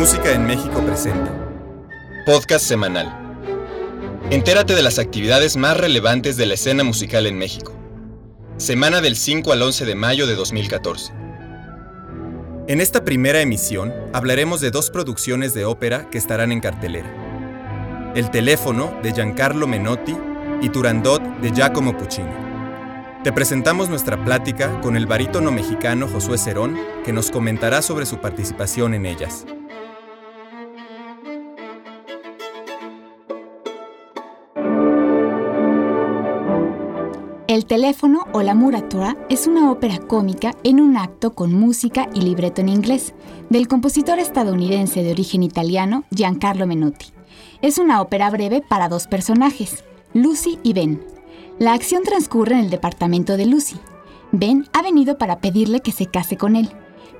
Música en México presenta. Podcast semanal. Entérate de las actividades más relevantes de la escena musical en México. Semana del 5 al 11 de mayo de 2014. En esta primera emisión hablaremos de dos producciones de ópera que estarán en cartelera. El teléfono de Giancarlo Menotti y Turandot de Giacomo Puccini. Te presentamos nuestra plática con el barítono mexicano Josué Cerón, que nos comentará sobre su participación en ellas. El teléfono o la muratura es una ópera cómica en un acto con música y libreto en inglés, del compositor estadounidense de origen italiano Giancarlo Menotti. Es una ópera breve para dos personajes, Lucy y Ben. La acción transcurre en el departamento de Lucy. Ben ha venido para pedirle que se case con él,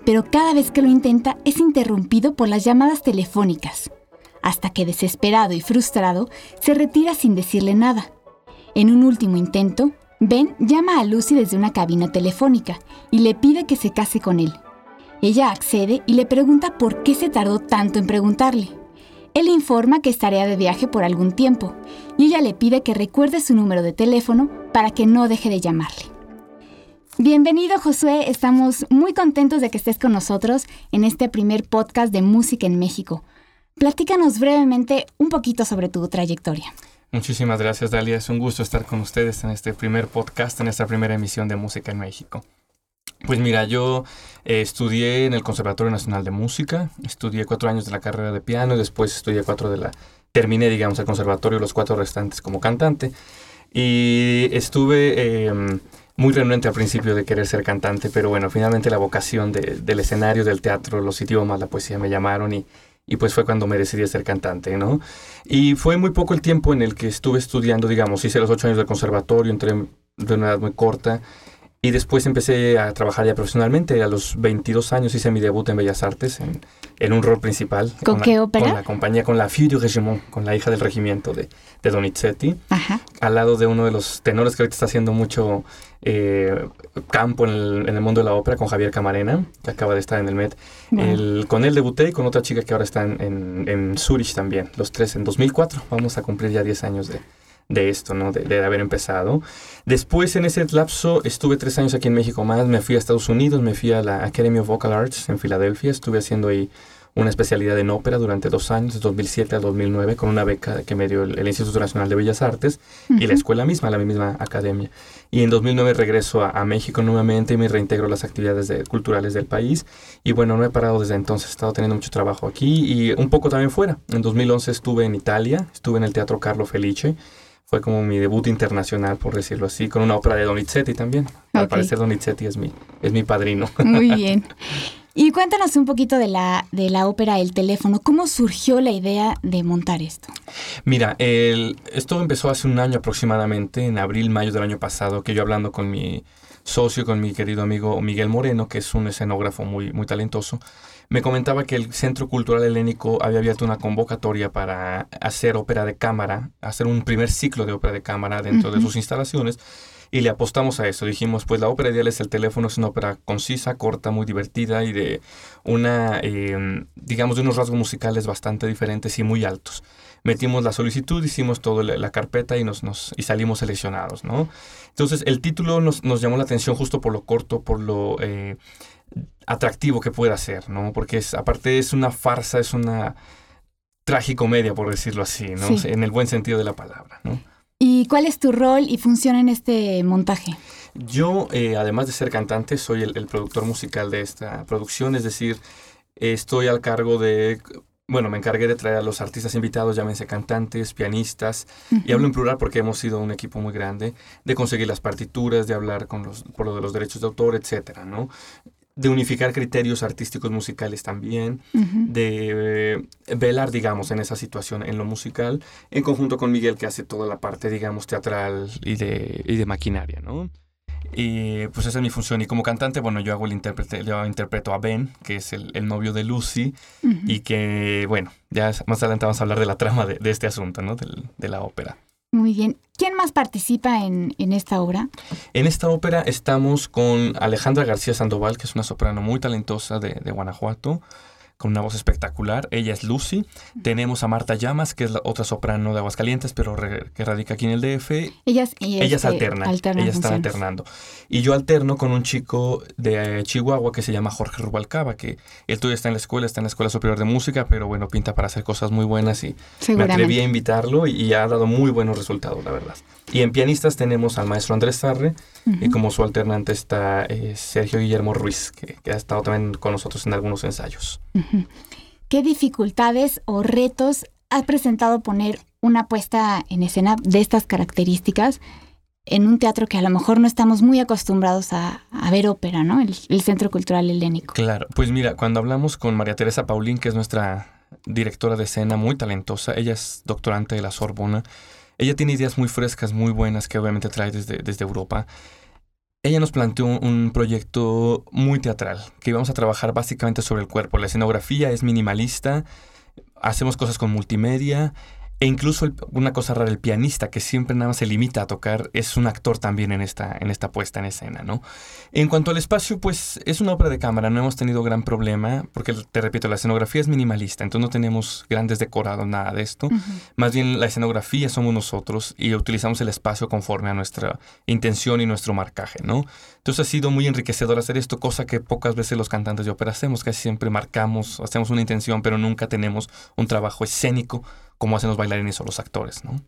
pero cada vez que lo intenta es interrumpido por las llamadas telefónicas, hasta que desesperado y frustrado se retira sin decirle nada. En un último intento, Ben llama a Lucy desde una cabina telefónica y le pide que se case con él. Ella accede y le pregunta por qué se tardó tanto en preguntarle. Él informa que estaría de viaje por algún tiempo y ella le pide que recuerde su número de teléfono para que no deje de llamarle. Bienvenido Josué, estamos muy contentos de que estés con nosotros en este primer podcast de Música en México. Platícanos brevemente un poquito sobre tu trayectoria. Muchísimas gracias, Dalia. Es un gusto estar con ustedes en este primer podcast, en esta primera emisión de Música en México. Pues mira, yo eh, estudié en el Conservatorio Nacional de Música, estudié cuatro años de la carrera de piano y después estudié cuatro de la... Terminé, digamos, el conservatorio, los cuatro restantes como cantante. Y estuve em, muy renuente al principio de querer ser cantante, pero bueno, finalmente la vocación del escenario, del teatro, los idiomas, la poesía me llamaron y y pues fue cuando me decidí a ser cantante, ¿no? Y fue muy poco el tiempo en el que estuve estudiando, digamos, hice los ocho años de conservatorio, entré de una edad muy corta y después empecé a trabajar ya profesionalmente. A los 22 años hice mi debut en Bellas Artes, en, en un rol principal. ¿Con, qué ópera? Con la compañía, con la Fille du Régiment, con la hija del regimiento de, de Donizetti. Ajá. Al lado de uno de los tenores que ahorita está haciendo mucho eh, campo en el, en el, mundo de la ópera, con Javier Camarena, que acaba de estar en el Met. El, con él debuté y con otra chica que ahora está en, en, en Zurich también. Los tres en 2004. Vamos a cumplir ya 10 años de, de esto, ¿no? De, de, haber empezado. Después, en ese lapso, estuve tres años aquí en México más, me fui a Estados Unidos, me fui a la Academy of Vocal Arts en Filadelfia, estuve haciendo ahí una especialidad en ópera durante dos años, de 2007 a 2009, con una beca que me dio el, el Instituto Nacional de Bellas Artes uh -huh. y la escuela misma, la misma academia. Y en 2009 regreso a, a, México nuevamente y me reintegro a las actividades de, culturales del país. Y bueno, no he parado desde entonces, he estado teniendo mucho trabajo aquí y un poco también fuera. En 2011 estuve en Italia, estuve en el Teatro Carlo Felice fue como mi debut internacional, por decirlo así, con una ópera de Donizetti también. Okay. Al parecer Donizetti es mi, es mi padrino. Muy bien. Y cuéntanos un poquito de la, de la ópera El teléfono. ¿Cómo surgió la idea de montar esto? Mira, el, esto empezó hace un año aproximadamente, en abril, mayo del año pasado, que yo hablando con mi socio, con mi querido amigo Miguel Moreno, que es un escenógrafo muy, muy talentoso, me comentaba que el Centro Cultural Helénico había abierto una convocatoria para hacer ópera de cámara, hacer un primer ciclo de ópera de cámara dentro uh -huh. de sus instalaciones. Y le apostamos a eso. Dijimos, pues la ópera ideal es el teléfono, es una ópera concisa, corta, muy divertida y de una, eh, digamos, de unos rasgos musicales bastante diferentes y muy altos. Metimos la solicitud, hicimos toda la, la, carpeta y, nos, nos, y salimos seleccionados, ¿no? Entonces, el título nos, nos llamó la atención justo por lo corto, por lo... Eh, atractivo que pueda ser, ¿no? Porque es, aparte es una farsa, es una tragicomedia, por decirlo así, ¿no? Sí. En el buen sentido de la palabra, ¿no? ¿Y cuál es tu rol y función en este montaje? Yo, eh, además de ser cantante, soy el, el, productor musical de esta producción, es decir, estoy al cargo de... Bueno, me encargué de traer a los artistas invitados, llámense cantantes, pianistas, uh -huh. y hablo en plural porque hemos sido un equipo muy grande, de conseguir las partituras, de hablar con los, por lo de los derechos de autor, etcétera, ¿no? De unificar criterios artísticos musicales también, uh -huh. de eh, velar, digamos, en esa situación en lo musical, en conjunto con Miguel, que hace toda la parte, digamos, teatral y de, y de maquinaria, ¿no? Y pues esa es mi función. Y como cantante, bueno, yo hago el intérprete, yo interpreto a Ben, que es el, el novio de Lucy, uh -huh. y que, bueno, ya más adelante vamos a hablar de la trama de, de este asunto, ¿no? De la ópera. Muy bien. ¿Quién más participa en, esta obra? En esta ópera estamos con Alejandra García Sandoval, que es una soprano muy talentosa de Guanajuato, con una voz espectacular. Ella es Lucy. Tenemos a Marta Llamas, que es la otra soprano de Aguascalientes, pero que radica aquí en el DF. Ellas, ellas, alternan. ellas están alternando. Y yo alterno con un chico de Chihuahua que se llama Jorge Rubalcaba, que él todavía está en la escuela, está en la Escuela Superior de Música, pero bueno, pinta para hacer cosas muy buenas y me atreví a invitarlo y, ha dado muy buenos resultados, la verdad. Y en pianistas tenemos al maestro Andrés Sarre y como su alternante está eh, Sergio Guillermo Ruiz, que, ha estado también con nosotros en algunos ensayos. ¿Qué dificultades o retos ha presentado poner una puesta en escena de estas características en un teatro que a lo mejor no estamos muy acostumbrados a, ver ópera, ¿no? El, el, Centro Cultural Helénico. Claro, pues mira, cuando hablamos con María Teresa Paulín, que es nuestra directora de escena muy talentosa, ella es doctorante de la Sorbona, ella tiene ideas muy frescas, muy buenas, que obviamente trae desde, desde Europa. Ella nos planteó un proyecto muy teatral, que íbamos a trabajar básicamente sobre el cuerpo. La escenografía es minimalista, hacemos cosas con multimedia e incluso una cosa rara, el pianista, que siempre nada más se limita a tocar, es un actor también en esta, en esta puesta en escena, ¿no? En cuanto al espacio, pues es una obra de cámara, no hemos tenido gran problema, porque te repito, la escenografía es minimalista, entonces no tenemos grandes decorados, nada de esto. Más bien la escenografía somos nosotros y utilizamos el espacio conforme a nuestra intención y nuestro marcaje, ¿no? Entonces ha sido muy enriquecedor hacer esto, cosa que pocas veces los cantantes de ópera hacemos, casi siempre marcamos, hacemos una intención, pero nunca tenemos un trabajo escénico como hacen los bailarines o los actores, ¿no?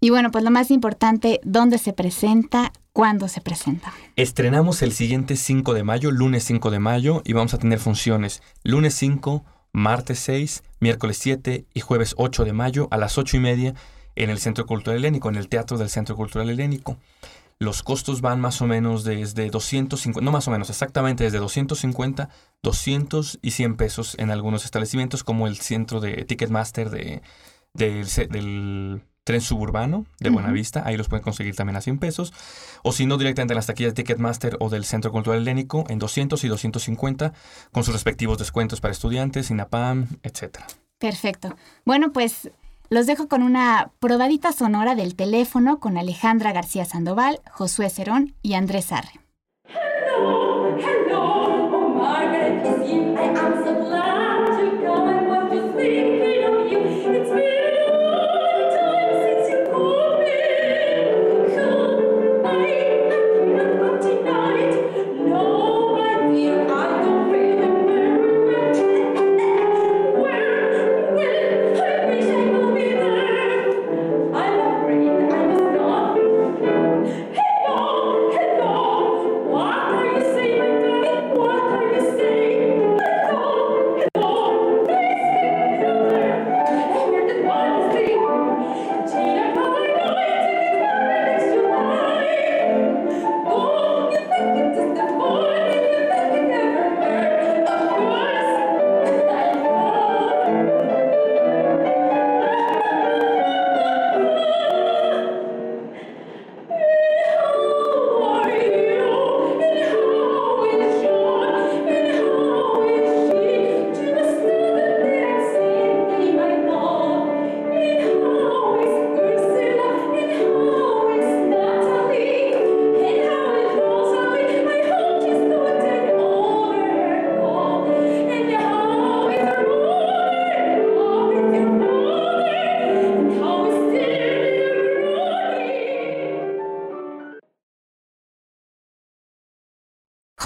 Y bueno, pues lo más importante, ¿dónde se presenta? ¿Cuándo se presenta? Estrenamos el siguiente 5 de mayo, lunes 5 de mayo, y vamos a tener funciones lunes 5, martes 6, miércoles 7 y jueves 8 de mayo a las 8 y media en el Centro Cultural Helénico, en el Teatro del Centro Cultural Helénico. Los costos van más o menos desde 250, no más o menos, exactamente desde 250, 200 y 100 pesos en algunos establecimientos como el centro de Ticketmaster de, del tren suburbano de Buenavista. Ahí los pueden conseguir también a 100 pesos. O si no, directamente en las taquillas de Ticketmaster o del Centro Cultural Helénico en 200 y 250 con sus respectivos descuentos para estudiantes, INAPAM, etc. Perfecto. Bueno, pues los dejo con una probadita sonora del teléfono con Alejandra García Sandoval, Josué Cerón y Andrés Arre.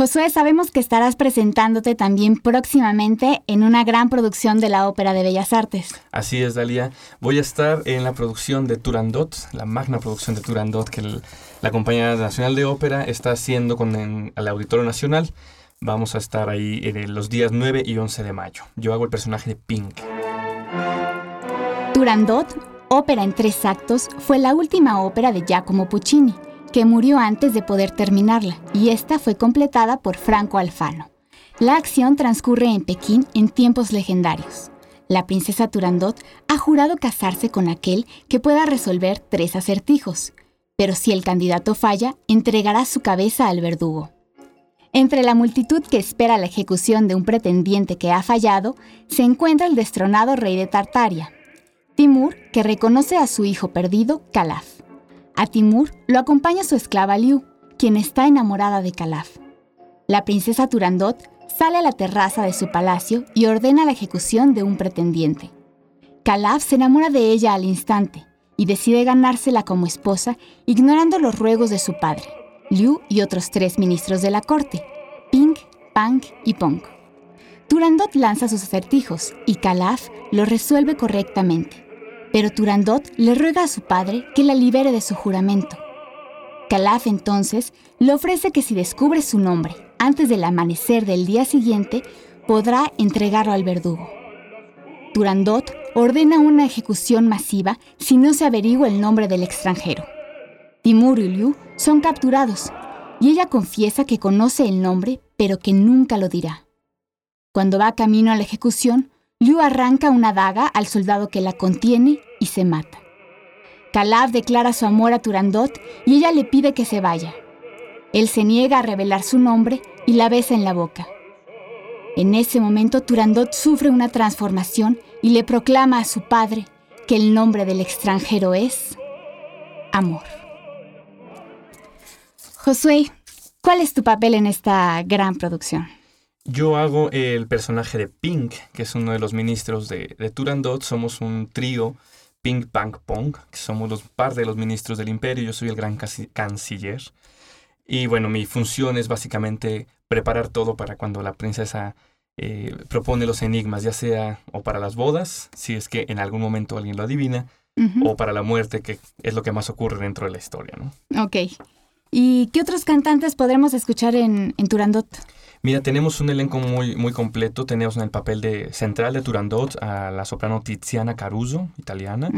Josué, sabemos que estarás presentándote también próximamente en una gran producción de la Ópera de Bellas Artes. Así es, Dalia. Voy a estar en la producción de Turandot, la magna producción de Turandot que la Compañía Nacional de Ópera está haciendo con el, Auditorio Nacional. Vamos a estar ahí en los días 9 y 11 de mayo. Yo hago el personaje de Pink. Turandot, ópera en tres actos, fue la última ópera de Giacomo Puccini que murió antes de poder terminarla, y esta fue completada por Franco Alfano. La acción transcurre en Pekín en tiempos legendarios. La princesa Turandot ha jurado casarse con aquel que pueda resolver tres acertijos, pero si el candidato falla, entregará su cabeza al verdugo. Entre la multitud que espera la ejecución de un pretendiente que ha fallado, se encuentra el destronado rey de Tartaria, Timur, que reconoce a su hijo perdido, Calaf. A Timur lo acompaña su esclava Liu, quien está enamorada de Calaf. la princesa Turandot sale a la terraza de su palacio y ordena la ejecución de un pretendiente. Calaf se enamora de ella al instante y decide ganársela como esposa, ignorando los ruegos de su padre, Liu y otros tres ministros de la corte, Ping, Pang y Pong. Turandot lanza sus acertijos y Calaf lo resuelve correctamente, pero Turandot le ruega a su padre que la libere de su juramento. Calaf entonces le ofrece que si descubre su nombre antes del amanecer del día siguiente, podrá entregarlo al verdugo. Turandot ordena una ejecución masiva si no se averigua el nombre del extranjero. Timur y Liu son capturados y ella confiesa que conoce el nombre, pero que nunca lo dirá. Cuando va camino a la ejecución, Liu arranca una daga al soldado que la contiene y se mata. Calab declara su amor a Turandot y ella le pide que se vaya. Él se niega a revelar su nombre y la besa en la boca. En ese momento Turandot sufre una transformación y le proclama a su padre que el nombre del extranjero es amor. Josué, ¿cuál es tu papel en esta gran producción? Yo hago el personaje de Pink, que es uno de los ministros de, Turandot. Somos un trío, Pink, Punk, Pong, que somos los par de los ministros del imperio. Yo soy el gran canciller. Y bueno, mi función es básicamente preparar todo para cuando la princesa eh, propone los enigmas, ya sea o para las bodas, si es que en algún momento alguien lo adivina, o para la muerte, que es lo que más ocurre dentro de la historia, ¿no? Ok. ¿Y qué otros cantantes podremos escuchar en, Turandot? Mira, tenemos un elenco muy, muy completo. Tenemos en el papel de central de Turandot a la soprano Tiziana Caruso, italiana.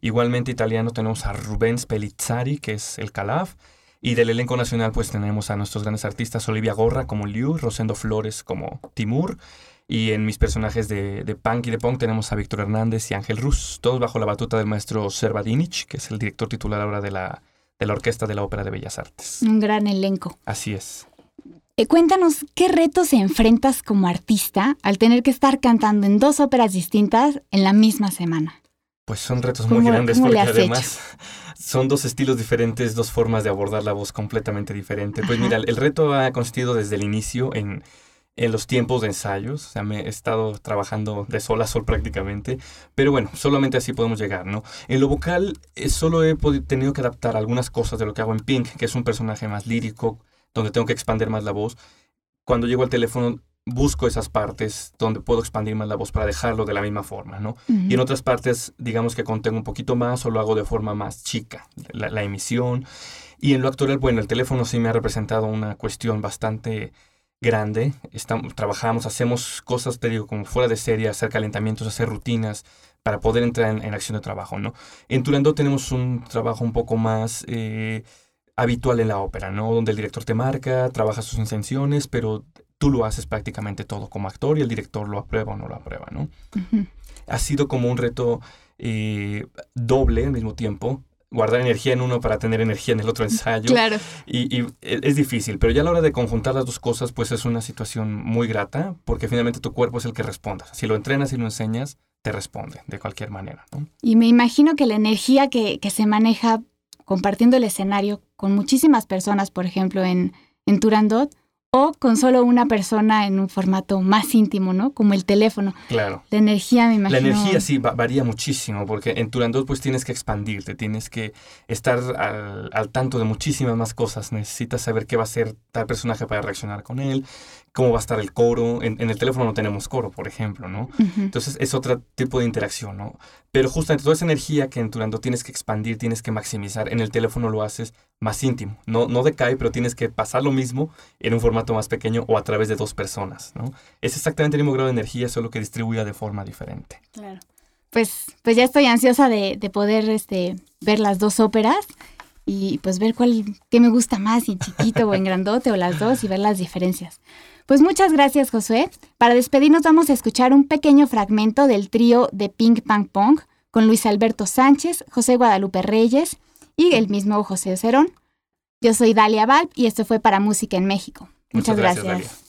Igualmente italiano tenemos a Rubens Pellizzari, que es el Calaf. Y del elenco nacional pues tenemos a nuestros grandes artistas Olivia Gorra como Liu, Rosendo Flores como Timur. Y en mis personajes de, de Punk y de Punk tenemos a Víctor Hernández y Ángel Rus, todos bajo la batuta del maestro Servadinich, que es el director titular ahora de la, de la Orquesta de la Ópera de Bellas Artes. Un gran elenco. Así es. Eh, cuéntanos, ¿qué retos enfrentas como artista al tener que estar cantando en dos óperas distintas en la misma semana? Pues son retos muy grandes porque además son dos estilos diferentes, dos formas de abordar la voz completamente diferente. Pues mira, el reto ha consistido desde el inicio en, en los tiempos de ensayos, o sea, me he estado trabajando de sol a sol prácticamente, pero bueno, solamente así podemos llegar, ¿no? En lo vocal eh, solo he tenido que adaptar algunas cosas de lo que hago en Pink, que es un personaje más lírico, donde tengo que expandir más la voz. Cuando llego al teléfono busco esas partes donde puedo expandir más la voz para dejarlo de la misma forma, ¿no? Y en otras partes, digamos que contengo un poquito más o lo hago de forma más chica, la, emisión. Y en lo actual, bueno, el teléfono sí me ha representado una cuestión bastante grande. Estamos, trabajamos, hacemos cosas, te digo, como fuera de serie, hacer calentamientos, hacer rutinas para poder entrar en, acción de trabajo, ¿no? En Turandot tenemos un trabajo un poco más... Eh, habitual en la ópera, ¿no? Donde el director te marca, trabaja sus intenciones, pero tú lo haces prácticamente todo como actor y el director lo aprueba o no lo aprueba, ¿no? Ha sido como un reto eh, doble al mismo tiempo, guardar energía en uno para tener energía en el otro ensayo. Claro. Y, e, es difícil, pero ya a la hora de conjuntar las dos cosas, pues es una situación muy grata, porque finalmente tu cuerpo es el que responda. Si lo entrenas y lo enseñas, te responde de cualquier manera, ¿no? Y me imagino que la energía que, que se maneja compartiendo el escenario con muchísimas personas, por ejemplo, en, en Turandot, o con solo una persona en un formato más íntimo, ¿no? Como el teléfono. Claro. La energía, me imagino. La energía sí varía muchísimo, porque en Turandot pues tienes que expandirte, tienes que estar al, al, tanto de muchísimas más cosas. Necesitas saber qué va a hacer tal personaje para reaccionar con él, cómo va a estar el coro. En, el teléfono no tenemos coro, por ejemplo, ¿no? Entonces es otro tipo de interacción, ¿no? Pero justamente toda esa energía que en Turandot tienes que expandir, tienes que maximizar, en el teléfono lo haces más íntimo. No, no decae, pero tienes que pasar lo mismo en un formato más pequeño o a través de dos personas, ¿no? Es exactamente el mismo grado de energía, solo que distribuya de forma diferente. Claro. Pues, pues ya estoy ansiosa de, de poder este, ver las dos óperas y pues ver cuál, qué me gusta más, en chiquito o en grandote o las dos y ver las diferencias. Pues muchas gracias, Josué. Para despedirnos vamos a escuchar un pequeño fragmento del trío de Ping Pang Pong con Luis Alberto Sánchez, José Guadalupe Reyes y el mismo José Cerón. Yo soy Dalia Valp y esto fue para Música en México. Muchas, gracias.